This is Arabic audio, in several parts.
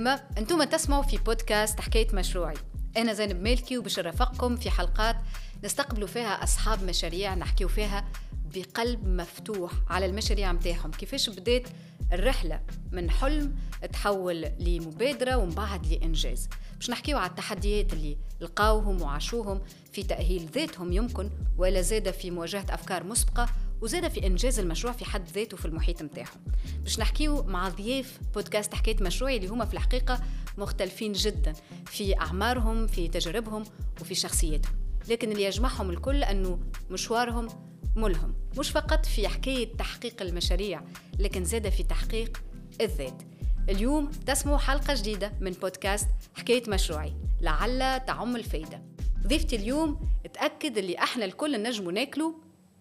السلامة أنتم تسمعوا في بودكاست حكاية مشروعي. أنا زينب مالكي وباش نرافقكم في حلقات نستقبلوا فيها أصحاب مشاريع نحكيو فيها بقلب مفتوح على المشاريع متاعهم كيفاش بدات الرحلة؟ من حلم تحول لمبادرة ومن بعد لإنجاز. باش نحكيو على التحديات اللي لقاوهم وعاشوهم في تأهيل ذاتهم يمكن ولا زاد في مواجهة أفكار مسبقة وزاد في إنجاز المشروع في حد ذاته في المحيط متاعهم باش نحكيو مع ضياف بودكاست حكاية مشروعي اللي هما في الحقيقة مختلفين جدا في أعمارهم في تجاربهم وفي شخصيتهم. لكن اللي يجمعهم الكل أنه مشوارهم ملهم. مش فقط في حكاية تحقيق المشاريع لكن زاد في تحقيق الذات. اليوم تسمعوا حلقة جديدة من بودكاست حكاية مشروعي. لعل تعم الفايدة. ضيفتي اليوم تأكد اللي إحنا الكل نجموا ناكلوا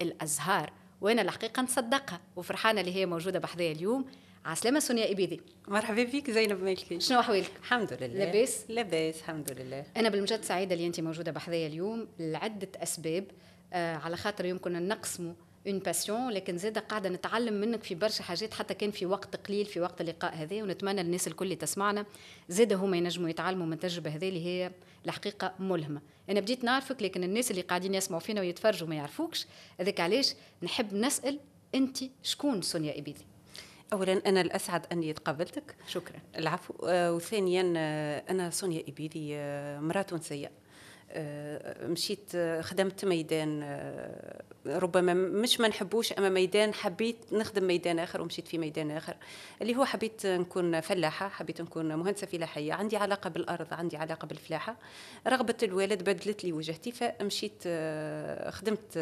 الأزهار. وأنا الحقيقة نصدقها وفرحانة اللي هي موجودة بحذايا اليوم. عسلامة سونيا إبيدي. مرحبا بك زينب مالكي. شنو أحوالك؟ الحمد لله. لاباس؟ لاباس الحمد لله. أنا بالمجد سعيدة اللي أنت موجودة بحذايا اليوم لعدة أسباب آه على خاطر يمكن نقسموا une passion لكن زاد قاعدة نتعلم منك في برشا حاجات حتى كان في وقت قليل في وقت اللقاء هذا ونتمنى الناس الكل اللي تسمعنا. زاد هما ينجموا يتعلموا من التجربه هذه اللي هي الحقيقة ملهمة. أنا بديت نعرفك لكن الناس اللي قاعدين يسمعوا فينا ويتفرجوا ما يعرفوكش. هذاك علاش؟ نحب نسأل أنت شكون سونيا إبيدي؟ اولا أنا الأسعد أني تقابلتك. شكرا. العفو. آه وثانيا آه أنا سونيا إبيدي مراه تونسية. مشيت آه، خدمت ميدان آه، ربما مش ما نحبوش أما ميدان حبيت نخدم ميدان آخر ومشيت في ميدان آخر اللي هو حبيت نكون فلاحة حبيت نكون مهندسة فلاحية عندي علاقة بالأرض عندي علاقة بالفلاحة رغبة الوالد بدلت لي وجهتي فمشيت خدمت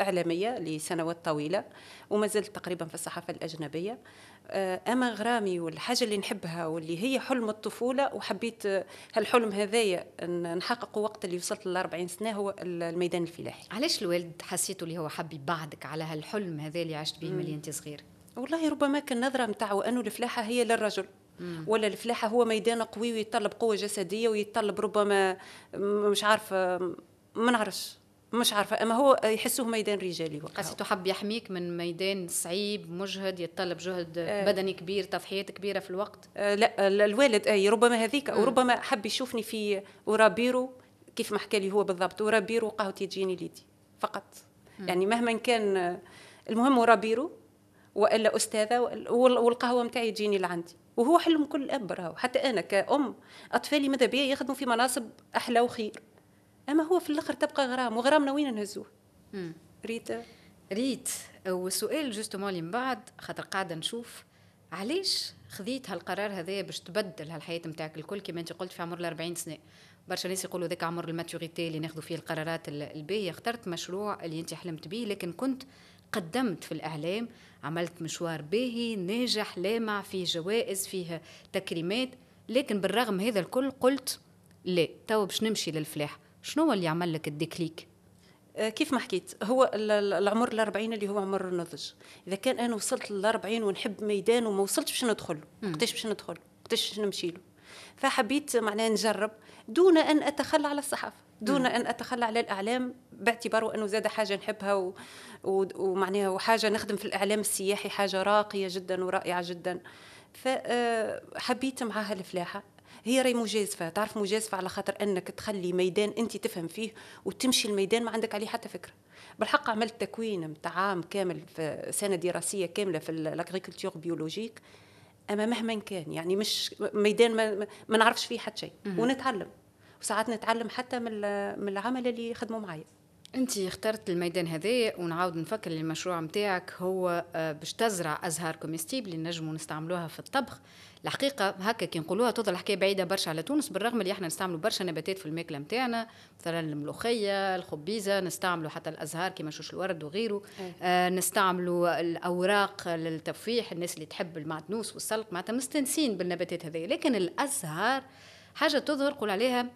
إعلامية لسنوات طويلة وما زلت تقريبا في الصحافة الأجنبية. اما غرامي والحاجة اللي نحبها واللي هي حلم الطفولة وحبيت هالحلم هذايا نحققه وقت اللي وصلت ل 40 سنة هو الميدان الفلاحي. علاش الوالد حسيته اللي هو حب يبعدك على هالحلم هذا اللي عشت به ملي انت صغير؟ والله ربما كان نظرة نتاعو انه الفلاحة هي للرجل مم. ولا الفلاحة هو ميدان قوي ويتطلب قوة جسدية ويتطلب ربما مش عارفة ما نعرفش. مش عارفة أما هو يحسوه ميدان رجالي حسيته حب يحميك من ميدان صعيب مجهد يتطلب جهد آه. بدني كبير تضحيات كبيرة في الوقت؟ آه لا الوالد اي ربما هذيك وربما حب يشوفني في ورابيرو كيف ما حكى لي هو بالضبط ورابيرو قهوه تجيني ليدي فقط. مم. يعني مهما كان المهم ورابيرو وإلا أستاذة والقهوة نتاعي تجيني لعندي. وهو حلم كل أب راهو حتى أنا كأم أطفالي ماذا بيا يخدموا في مناصب أحلى وخير. أما هو في الآخر تبقى غرام وغرامنا وين نهزوه. ريت. ريت. والسؤال justement اللي من بعد خاطر قاعدة نشوف علاش خذيت هالقرار هذايا باش تبدل هالحياة نتاعك الكل كما أنت قلت في عمر ال 40 سنة. برشا ناس يقولوا ذاك عمر ال maturité اللي ناخذوا فيه القرارات الباهية. اخترت مشروع اللي أنت حلمت به لكن كنت قدمت في الإعلام عملت مشوار باهي ناجح لامع فيه جوائز فيه تكريمات. لكن بالرغم هذا الكل قلت لا تو باش نمشي للفلاح. شنو هو اللي عمل لك الـ déclic كيف ما حكيت هو العمر الأربعين اللي هو عمر النضج. إذا كان أنا وصلت للأربعين ونحب ميدان وما وصلتش باش ندخل قداش باش ندخل قداش باش نمشي له. فحبيت معناها نجرب دون أن أتخلى على الصحافة دون أن أتخلى على الإعلام باعتباره أنه زاد حاجة نحبها و... و... ومعناها وحاجة نخدم في الإعلام السياحي حاجة راقية جدا ورائعة جدا. فحبيت معاها الفلاحة. هي راهي مجازفة. تعرف مجازفة على خاطر أنك تخلي ميدان أنت تفهم فيه وتمشي الميدان ما عندك عليه حتى فكرة. بالحق عملت تكوين متاع عام كامل في سنة دراسية كاملة في الـ agriculture biologique أما مهما كان يعني مش ميدان ما, ما نعرفش فيه حتى شيء. ونتعلم. وساعات نتعلم حتى من من العمل اللي يخدموا معايا. انت اخترت الميدان هذا ونعاود نفكر المشروع نتاعك هو آه، باش تزرع أزهار comestibles اللي نجموا نستعملوها في الطبخ. الحقيقة هكا كي نقولوها تظل الحكاية بعيدة برشا على تونس بالرغم اللي إحنا نستعملوا برشا نباتات في الماكلة نتاعنا مثلا الملوخية الخبيزة نستعملوا حتى الأزهار كيما شوش الورد وغيره. آه نستعملوا الأوراق للتفويح الناس اللي تحب المعدنوس والسلق معناتها مستنسين بالنباتات هذه لكن الأزهار حاجة تظهر قول عليها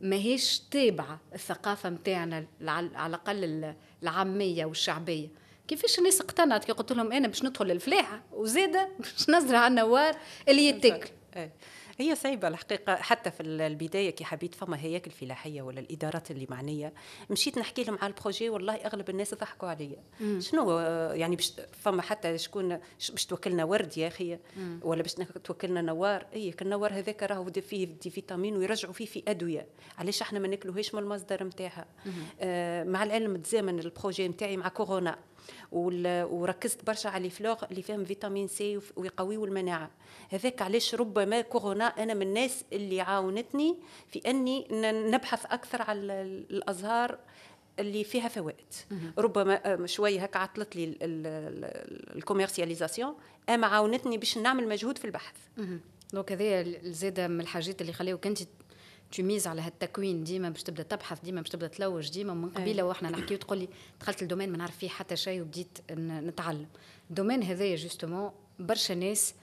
ماهيش تابعة الثقافة نتاعنا على الأقل العامية والشعبية. كيفاش الناس اقتنعت؟ كي قلت لهم أنا باش ندخل للفلاحه وزادة باش نزرع النوار اللي يتاكل. إيه. هي صعيبة الحقيقة حتى في البداية كي حبيت فما هياكل فلاحية ولا الإدارات اللي معنية. مشيت نحكي لهم على الـ projet والله أغلب الناس ضحكوا عليا. شنو يعني باش فما حتى شكون باش توكلنا ورد يا أخي ولا باش توكلنا نوار. أي النوار هذاك راهو فيه des vitamines ويرجعوا فيه في أدوية. علاش إحنا ما ناكلوهاش من المصدر نتاعها آه مع العلم تزامن الـ projet نتاعي مع كورونا. وركزت برشا على الـ fleurs اللي فيهم vitamine C ويقويوا المناعة. هذاك علاش ربما كورونا أنا من الناس اللي عاونتني في أني نبحث أكثر على الأزهار اللي فيها فوائد. ربما شوية هكا عطلت لي الـ commercialisation أما عاونتني باش نعمل مجهود في البحث. donc هذايا زاده من الحاجات اللي خليوك أنت تميز على هالتكوين ديما باش تبدأ تبحث ديما باش تبدأ تلوج ديما من قبيلة وإحنا نحكي وتقول لي دخلت الـ domaine ما نعرف فيه حتى شيء وبديت نتعلم. الـ domaine هذايا justement برشا ناس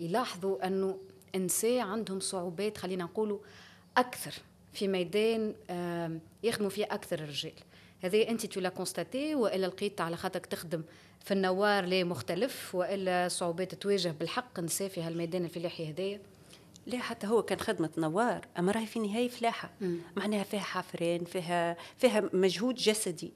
يلاحظوا أنه النساء عندهم صعوبات خلينا نقولوا أكثر في ميدان يخدموا فيه أكثر الرجال. هذه أنت تو la constater وإلا لقيت على خاطرك تخدم في النوار لا مختلف وإلا صعوبات تواجه بالحق نساء في هالميدان الفلاحي هذايا. لا حتى هو كان خدمة نوار أما راهي في النهاية فلاحة. معناها فيها حفرين فيها فيها مجهود جسدي.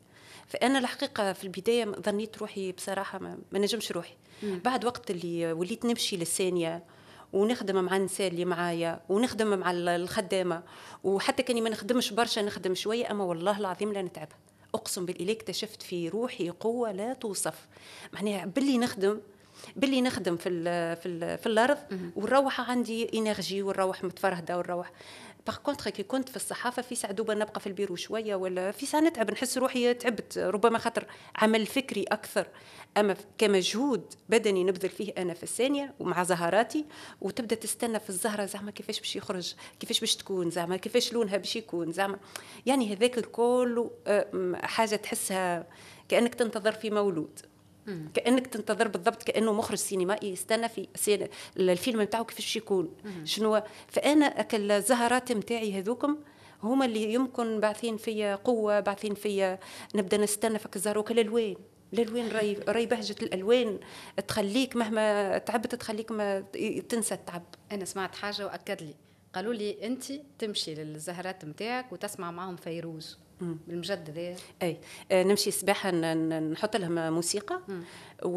فأنا الحقيقة في البداية ظنيت روحي بصراحة ما, ما نجمش روحي. مم. بعد وقت اللي وليت نمشي للثانية ونخدم مع النساء اللي معايا ونخدم مع الخدامة. وحتى كاني ما نخدمش برشا نخدم شوية أما والله العظيم لا نتعب. أقسم بالله اكتشفت في روحي قوة لا توصف. معناها باللي نخدم باللي نخدم في ال في ال في الأرض ونروح عندي إنرجي ونروح متفرهدة ونروح باغ كونتخ كي كنت في الصحافة في ساعة دوبا نبقى في البيرو شوية ولا في ساعة نتعب نحس روحي تعبت. ربما خاطر عمل فكري أكثر. أما كمجهود بدني نبذل فيه أنا في الثانية ومع زهراتي وتبدأ تستنى في الزهرة زعما كيفاش باش يخرج كيفاش باش تكون زعما كيفاش لونها باش يكون زعما. يعني هذاك الكل آه، حاجة تحسها كأنك تنتظر في مولود. كأنك تنتظر بالضبط كأنه مخرج سينمائي يستنى في الفيلم نتاعو كيفاش يكون. شنو فأنا أكل الزهرات نتاعي هذوكم هما اللي يمكن باعثين فيا قوة باعثين فيا نبدأ نستنى فك الزهر. وكل الألوان الألوان راي راي بهجة الألوان. تخليك مهما تعبت تخليك ما تنسى التعب. أنا سمعت حاجة وأكد لي. قالوا لي انت تمشي للزهرات نتاعك وتسمع معهم فيروز. بالمجد ذا أي. آه، نمشي السباحة نحط لهم موسيقى و...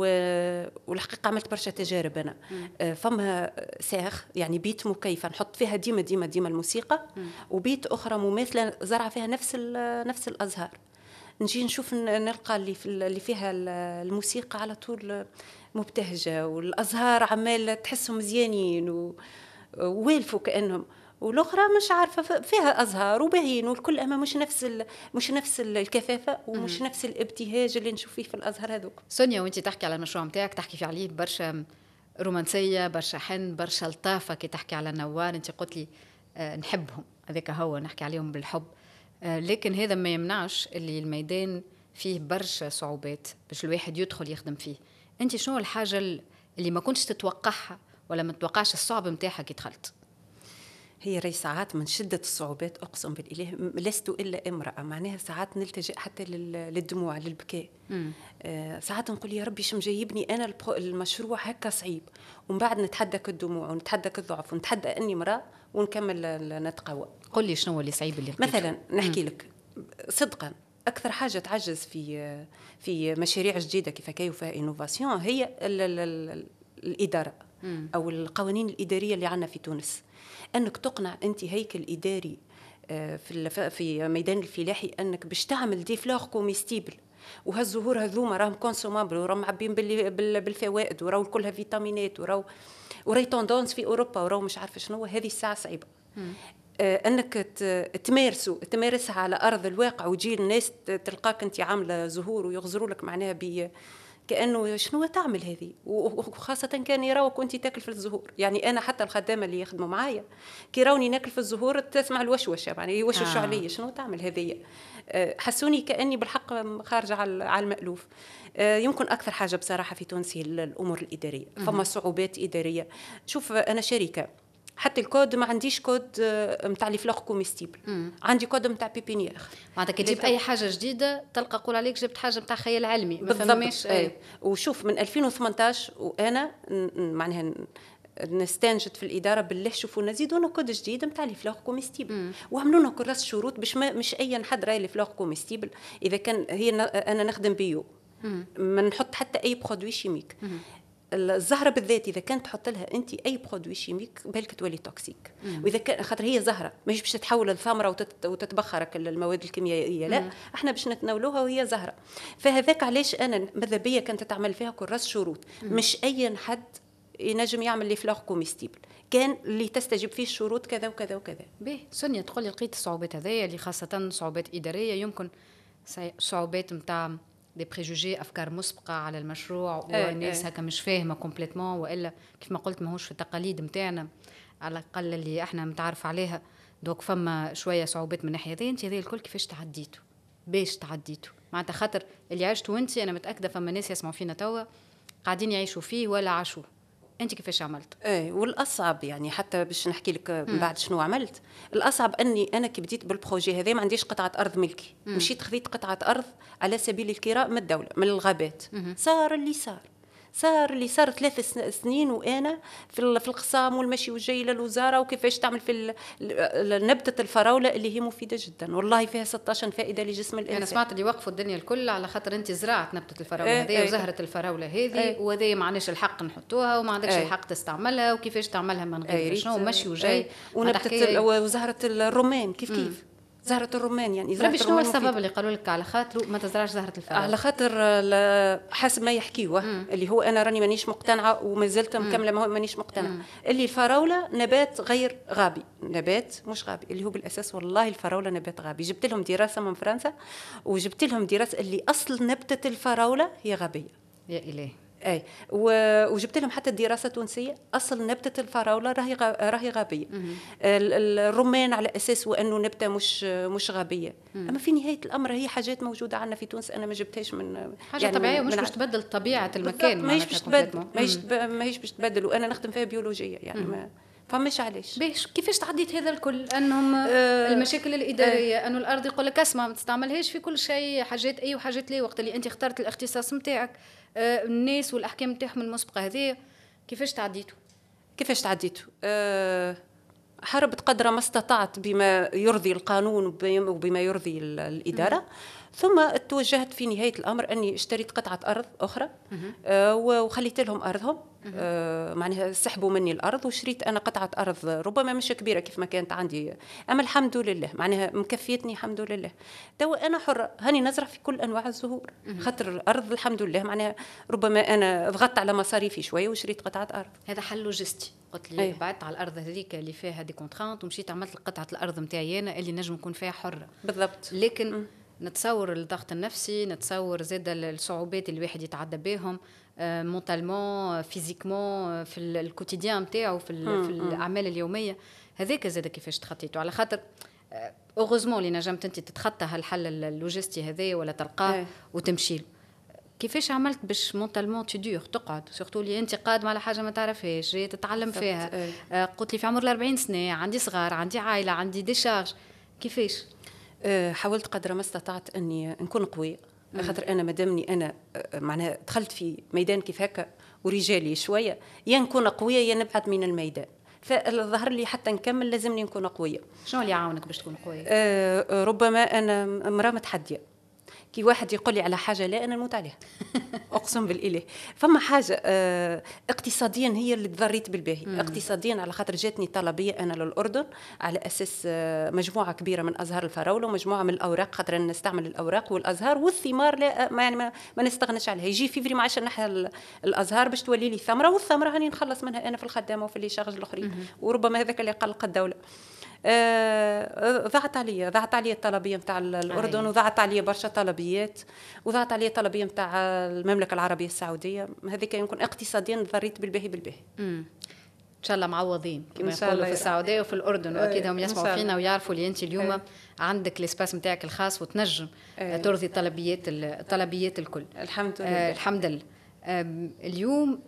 والحقيقة عملت برشا تجارب أنا. آه، فما ساخ يعني بيت مكيفه نحط فيها ديما ديما ديما الموسيقى. وبيت أخرى مماثلة زرع فيها نفس نفس الأزهار. نجي نشوف نلقى اللي في اللي فيها الموسيقى على طول مبتهجة والأزهار عمال تحسهم مزيانين ووالفوا كأنهم. والأخرى مش عارفة فيها أزهار وباهين والكل أما مش نفس مش نفس الكثافه ومش نفس الابتهاج اللي نشوف فيه في الازهار هذوك. سونيا وانت تحكي على المشروع نتاعك تحكي في عليه برشا رومانسية برشا حن برشا لطافة كي تحكي على النوار انت قلت لي آه نحبهم. هذاك هو نحكي عليهم بالحب. آه لكن هذا ما يمنعش اللي الميدان فيه برشا صعوبات باش الواحد يدخل يخدم فيه. انت شنو الحاجة اللي ما كنتش تتوقعها ولا ما تتوقعش الصعب نتاعها كي دخلت؟ هي ري ساعات من شدة الصعوبات أقسم بالإله لست إلا امرأة. معناها ساعات نلتجئ حتى للدموع للبكاء. آه ساعات نقول يا ربي شو مجيبني أنا المشروع هكا صعيب. ومن بعد نتحدك الدموع ونتحدك الضعف ونتحدى أني امرأة ونكمل نتقوى. قل لي شنو اللي صعيب اللي مثلا نحكي لك صدقا أكثر حاجة تعجز في في مشاريع جديدة كيف كاي فيها innovation هي الإدارة. أو القوانين الإدارية اللي عندنا في تونس. أنك تقنع أنت هيكل إداري آه، في في ميدان الفلاحي أنك باش تعمل des fleurs comestibles. وهالزهور هذوما راهم consommables وراهم معبين بالفوائد وراهو كلها فيتامينات وراهو وراي توندونس في أوروبا وراو مش عارفة شنو هذه الساعة صعيبة. آه أنك تمارسوا تمارسها على أرض الواقع وتجي الناس تلقاك أنت عاملة زهور ويغزروا لك معناها كأنه شنو تعمل هذه؟ وخاصة كان يراوك وانت تاكل في الزهور. يعني أنا حتى الخدامة اللي يخدموا معايا كي يراوني ناكل في الزهور تسمع الوشوشة يعني يوشوشوا آه. علي شنو تعمل هذه آه، حسوني كأني بالحق خارجة على المألوف. آه، يمكن أكثر حاجة بصراحة في تونس الأمور الإدارية. فما صعوبات إدارية. شوف أنا شركه حتى الكود ما عنديش كود نتاع les fleurs comestibles. عندي كود نتاع pépinière. معناتها كي تجيب أي حاجة جديدة تلقى قول عليك جبت حاجة نتاع خيال علمي ما فهمش إيه. وشوف من 2018 وأنا معناها نستنجد في الإدارة بالله شوفوا نزيدونا كود جديد نتاع les fleurs comestibles. وعملوا لنا كراس شروط باش ماهوش أي حد راي les fleurs comestibles. إذا كان هي أنا نخدم bio. ما نحط حتى أي produit chimique. الزهرة بالذات إذا كانت تحط لها انت أي produit chimique بالك تولي toxique وإذا كان خاطر هي زهرة ماهيش باش تتحول لثمره وتت... وتتبخر المواد الكيميائية لا. إحنا باش نتناولوها وهي زهرة. فهذاك علاش أنا ماذا بيا كانت تعمل فيها كراس شروط. مش أي حد ينجم يعمل les fleurs comestibles كان اللي تستجيب فيه الشروط كذا وكذا وكذا. به. سونيا تقول لي لقيت الصعوبات هذيا اللي خاصة صعوبات إدارية يمكن صعوبات نتاع des préjugés افكار مسبقه على المشروع والناس. هكا مش فاهمه complètement والا كيف ما قلت ماهوش في التقاليد نتاعنا على الاقل اللي إحنا متعرف عليها donc فما شوية صعوبات من الناحيه هذه انت هذه الكل كيفاش تعديتوا باش تعديتوا معناتها خاطر اللي عشتوا انت أنا متاكده فما ناس يسمعوا فينا توا قاعدين يعيشوا فيه ولا عاشوه أنت كيفاش عملت؟ إيه والأصعب يعني حتى باش نحكي لك من بعد شنو عملت الأصعب أني أنا كي بديت بالبروجي هذا ما عنديش قطعة أرض ملكي مم. مشيت خذيت قطعة أرض على سبيل الكراء من الدولة من الغابات مم. صار اللي صار صار اللي صار ثلاث سنين وأنا في في القسام والمشي والجاي للوزارة وكيفاش تعمل في نبتة الفراولة اللي هي مفيدة جدا. والله فيها 16 فائدة لجسم الإنسان. أنا سمعت اللي وقفوا الدنيا الكل على خاطر أنت زرعت نبتة الفراولة. إيه هذه إيه. وزهرة الفراولة هذه إيه. وهذه ما عندناش الحق نحطوها وما عندكش إيه. الحق تستعملها وكيفاش تعملها من غير إيه شنو مشي وجاي. إيه ونبته وزهرة الرمان كيف كيف؟ زهرة الرمان يعني زهرة شنو السبب اللي قالوا لك على خاطر ما تزرعش زهرة الفراوله على خاطر حسب ما يحكيوه اللي هو أنا راني مانيش مقتنعة وما زلت مكملة مانيش مقتنعة. مم. اللي الفراولة نبات غير غابي نبات مش غابي اللي هو بالأساس والله الفراولة نبات غابي. جبت لهم دراسة من فرنسا وجبت لهم دراسة اللي أصل نبتة الفراولة هي غابية. يا إلهي. أي. وجبت لهم حتى دراسه تونسيه أصل نبتة الفراولة راهي راهي غابيه الرمان على أساس وأنه نبتة مش مش غابيه مم. أما في نهاية الأمر هي حاجات موجودة عندنا في تونس أنا ما جبتهاش من حاجة يعني طبيعية ومش باش تبدل طبيعة المكان ماهيش باش تبدل ماهيش باش تبدل. وأنا نخدم فيها بيولوجية يعني ما فمش علاش. باش كيفاش تعديت هذا الكل؟ أنهم آه المشاكل الإدارية آه. أنه الأرض يقول لك أسمع ما تستعملهاش في كل شيء حاجات أي وحاجات لا وقت اللي أنت اخترت الاختصاص نتاعك الناس والأحكام نتاعهم المسبقة هذه كيفاش تعديتوا كيفاش تعديتوا أه حربت قدر ما استطعت بما يرضي القانون وبما يرضي الإدارة. ثم توجهت في نهاية الأمر أني اشتريت قطعة أرض أخرى آه وخليت لهم أرضهم. آه معناها سحبوا مني الأرض وشريت أنا قطعة أرض ربما مش كبيرة كيف ما كانت عندي. أما الحمد لله معناها مكفيتني الحمد لله. توا أنا حرة هاني نزرع في كل أنواع الزهور. خاطر الأرض الحمد لله معناها ربما أنا ضغطت على مصاريفي شوية وشريت قطعة أرض. هذا حل لوجستي. قلت لي أيه. بعدت على الأرض هذيك اللي فيها des contraintes ومشيت عملت قطعة الأرض نتاعي أنا اللي نجم نكون فيها حرة. بالضبط. لكن م. نتصور الضغط النفسي نتصور زاد الصعوبات اللي الواحد يتعدى بهم mentalement physiquement في الـ quotidien نتاعو في, في الأعمال اليومية. هذاك زاد كيفاش تخطيته على خاطر heureusement اللي نجمت أنت تتخطى هالحل اللوجستي هذا ولا تلقاه وتمشي. كيفاش عملت باش mentalement تدور تقعد surtout اللي أنت قادمه على حاجة ما تعرفهاش جاي تتعلم فيها. آه قلت لي في عمر 40 سنة عندي صغار عندي عائلة عندي des charges كيفاش؟ آه حاولت قدر ما استطعت أني نكون قويه خاطر أنا مادامني أنا آه، معناها دخلت في ميدان كيف هكا ورجالي شوية يا نكون قوية يا نبعد من الميدان. فظهر لي حتى نكمل لازمني نكون قوية. شنو اللي يعاونك باش تكون قوية؟ آه ربما أنا امراه متحدية. كي واحد يقول لي على حاجة لا أنا نموت عليها. أقسم بالاله فما حاجة آه اقتصاديا هي اللي تضريت بالباهي. اقتصاديا على خاطر جاتني طلبية أنا للأردن على أساس آه مجموعة كبيرة من أزهار الفراولة ومجموعة من الأوراق خاطر نستعمل الأوراق والأزهار والثمار لا ما يعني ما, ما نستغناش عليها. يجي فيفري ما عادش نحيا الأزهار باش تولي لي ثمرة والثمرة هاني نخلص منها أنا في الخدامة وفي les charges الآخرين. وربما هذاك اللي قلق الدولة آه ضغط عليا ضغط عليا الطلبية نتاع الأردن وضغط عليا برشا طلبيات وضغط عليا طلبيه نتاع المملكة العربية السعودية. هذيك يمكن اقتصاديا ضريت بالباهي بالباهي. إن شاء الله معوضين كما يقولوا في السعودية وفي الأردن وأكيد هم يسمعوا فينا ويعرفوا اللي أنت اليوم أي. عندك الاسباس نتاعك الخاص وتنجم أي. ترضي طلبيات الطلبيات الكل. الحمد لله. آه الحمد لله. اليوم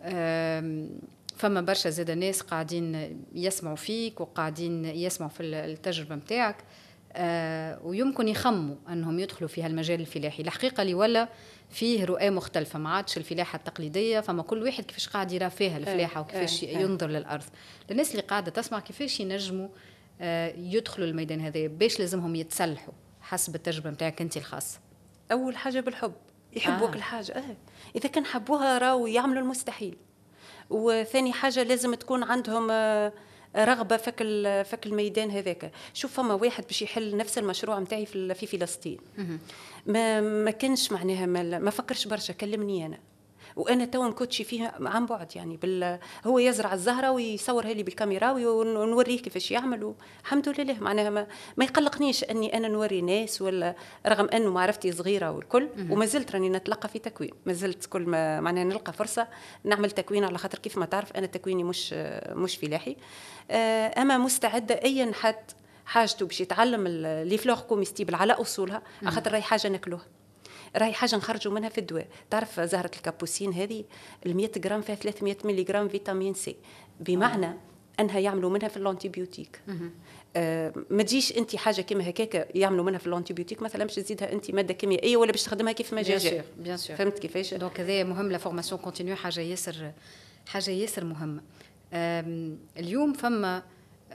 فما برشا زاد ناس قاعدين يسمعوا فيك وقاعدين يسمعوا في التجربة نتاعك آه ويمكن يخموا أنهم يدخلوا في هالمجال الفلاحي. الحقيقة اللي ولا فيه رؤى مختلفة ما عادش الفلاحة التقليدية فما كل واحد كيفاش قاعد يرى فيها الفلاحة وكيفاش ينظر للأرض. للناس اللي قاعدة تسمع كيفاش ينجموا آه، يدخلوا الميدان هذا. باش لازمهم يتسلحوا حسب التجربة متاعك أنت الخاصة. أول حاجة بالحب. يحبوك آه. الحاجة. آه. إذا كان حبوها راهو يعملوا المستحيل. وثاني حاجة لازم تكون عندهم آه رغبة فك فك الميدان هذاك. شوف فما واحد باش يحل نفس المشروع نتاعي في في فلسطين. ما ما كانش معناها ما, ما فكرش برشا كلمني أنا. وأنا تو نكوتشي فيها عن بعد يعني بال هو يزرع الزهرة ويصورها لي بالكاميرا ونوريه كيفاش يعمل الحمد لله. معناها ما, ما يقلقنيش أني أنا نوري ناس ولا رغم أنه معرفتي صغيرة والكل وما زلت راني نتلقى في تكوين. ما زلت كل ما معناها نلقى فرصة نعمل تكوين على خاطر كيف ما تعرف أنا تكويني مش مش فلاحي. آه، أما مستعدة ايا حد حاجته باش يتعلم les fleurs comestibles على أصولها خاطر راهي حاجة ناكلوها. راهي حاجة نخرجوا منها في الدواء. تعرف زهرة ال capucine هذه؟ ال 100 جرام فيها 300 ملي جرام vitamine C. بمعنى آه. أنها يعملوا منها في ال antibiotique. آه ما تجيش انت حاجة كيما هكاك يعملوا منها في ال antibiotique مثلا باش تزيدها انت مادة كيميائية ولا باش تخدمها كيف ما جا bien sûr فهمت كيفاش؟ donc هذا مهم la formation continue حاجة ياسر حاجة ياسر مهمة. اليوم فما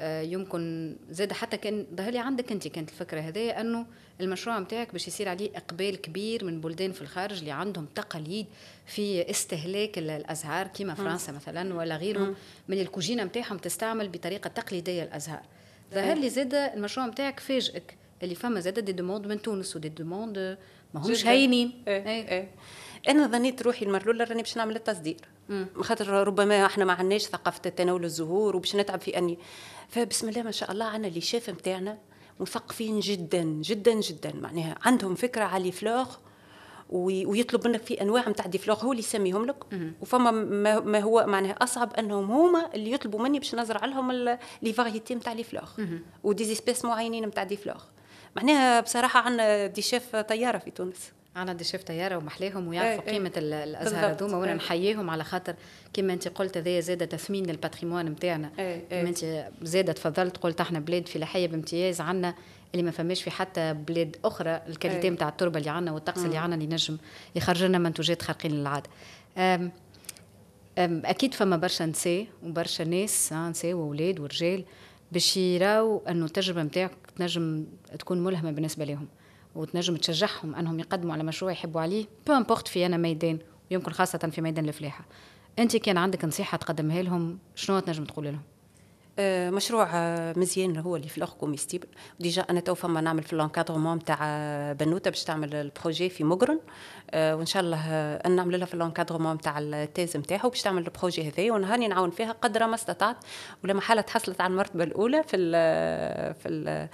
يمكن زاد حتى كان ظهر لي عندك أنت كانت الفكرة هذه أنه المشروع نتاعك باش يصير عليه إقبال كبير من بلدان في الخارج اللي عندهم تقاليد في استهلاك الأزهار كما فرنسا مثلا ولا غيرهم من الكوجينة نتاعهم تستعمل بطريقة تقليدية الأزهار ظهر لي زاد المشروع نتاعك فاجئك اللي فما زاد des demandes من تونس و des demandes ما همش هينين إيه. إيه. إيه. أنا ظنيت روحي المره الاولى راني باش نعمل التصدير خاطر ربما إحنا ما عندناش ثقافة تناول الزهور وباش نتعب في أني. فبسم الله ما شاء الله عندنا les chefs نتاعنا مثقفين جدا جدا جدا. معناها عندهم فكرة على fleurs ويطلب منك في أنواع نتاع des fleurs هو اللي يسميهم لك. وفما ما هو معناها أصعب أنهم هما اللي يطلبوا مني باش نزرع لهم les variétés نتاع les fleurs. و des espèces معينين نتاع des fleurs. معناها بصراحة عندنا des chefs طيارة في تونس. أنا des chefs طيارة ومحليهم ويعرفوا إيه. قيمة الأزهار هذوما وأنا نحييهم على خاطر كما أنت قلت هذايا زاد تثمين ال patrimoine نتاعنا كما أنت زاد تفضلت قلت إحنا بلاد فلاحيه بامتياز عندنا اللي ما فماش في حتى بلاد أخرى ال qualité نتاع التربة اللي عندنا والطقس اللي عندنا اللي نجم يخرج لنا منتوجات خارقين للعادة. أم أم أكيد فما برشا نساء وبرشا ناس نساء وأولاد ورجال باش يراو إنه التجربة نتاعك تنجم تكون ملهمة بالنسبة لهم وتنجم تشجعهم أنهم يقدموا على مشروع يحبوا عليه. peu importe في أنا ميدان ويمكن خاصة في ميدان الفلاحة. أنت كان عندك نصيحة تقدمها لهم؟ شنو تنجم تقول لهم؟ مشروع آه، مزيان هو اللي في الأخ كوميستيبل ديجا أنا تو فما نعمل في لونكادرمون تاع بنوتة باش تعمل البروجي في مقرن آه، وإن شاء الله نعمل لها في لونكادرمون تاع التيز نتاعو باش تعمل البروجي هذايا. ونهارني نعاون فيها قدر ما استطعت. ولما حالة تحصلت على المرتبة الأولى في ال في ال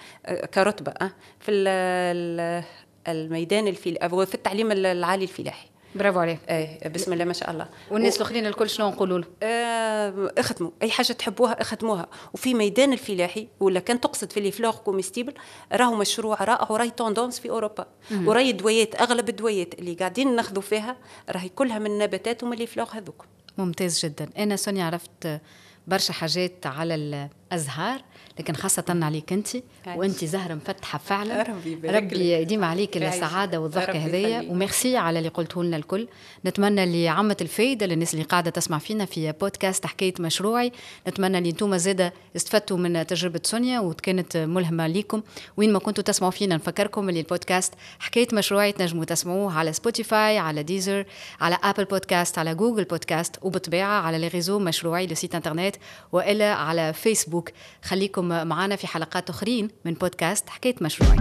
كرتبة في ال الميدان الفلاحي في التعليم العالي الفلاحي. برافو عليك. إيه بسم الله ما شاء الله. والناس الآخرين الكل شنو نقولوا له؟ آه اخدموا أي حاجة تحبوها اخدموها وفي ميدان الفلاحي ولا كان تقصد في les fleurs comestibles راهو مشروع رائع وراهي tendance في أوروبا. وراهي الدويات أغلب الدويات اللي قاعدين ناخذوا فيها راهي كلها من النباتات ومن les fleurs هذوك. ممتاز جدا. أنا سونيا عرفت برشا حاجات على الأزهار. لكن خاصة عليك أنت وأنت زهرة مفتحة فعلا. ربي, ربي يديم عليك السعادة والضحكة هذيا. وميرسي على اللي قلته لنا الكل. نتمنى اللي عمة الفايدة للناس اللي قاعدة تسمع فينا في بودكاست حكاية مشروعي. نتمنى اللي أنتم زادة استفدتوا من تجربة سونيا وكانت ملهمة ليكم. وين ما كنتوا تسمعوا فينا نفكركم اللي البودكاست حكاية مشروعي تنجموا تسمعوه على Spotify على Deezer على Apple Podcasts على Google Podcasts وبطبيعة على les réseaux مشروعي le site internet وإلا على فيسبوك خليكم معنا في حلقات أخرين من بودكاست حكاية مشروعي.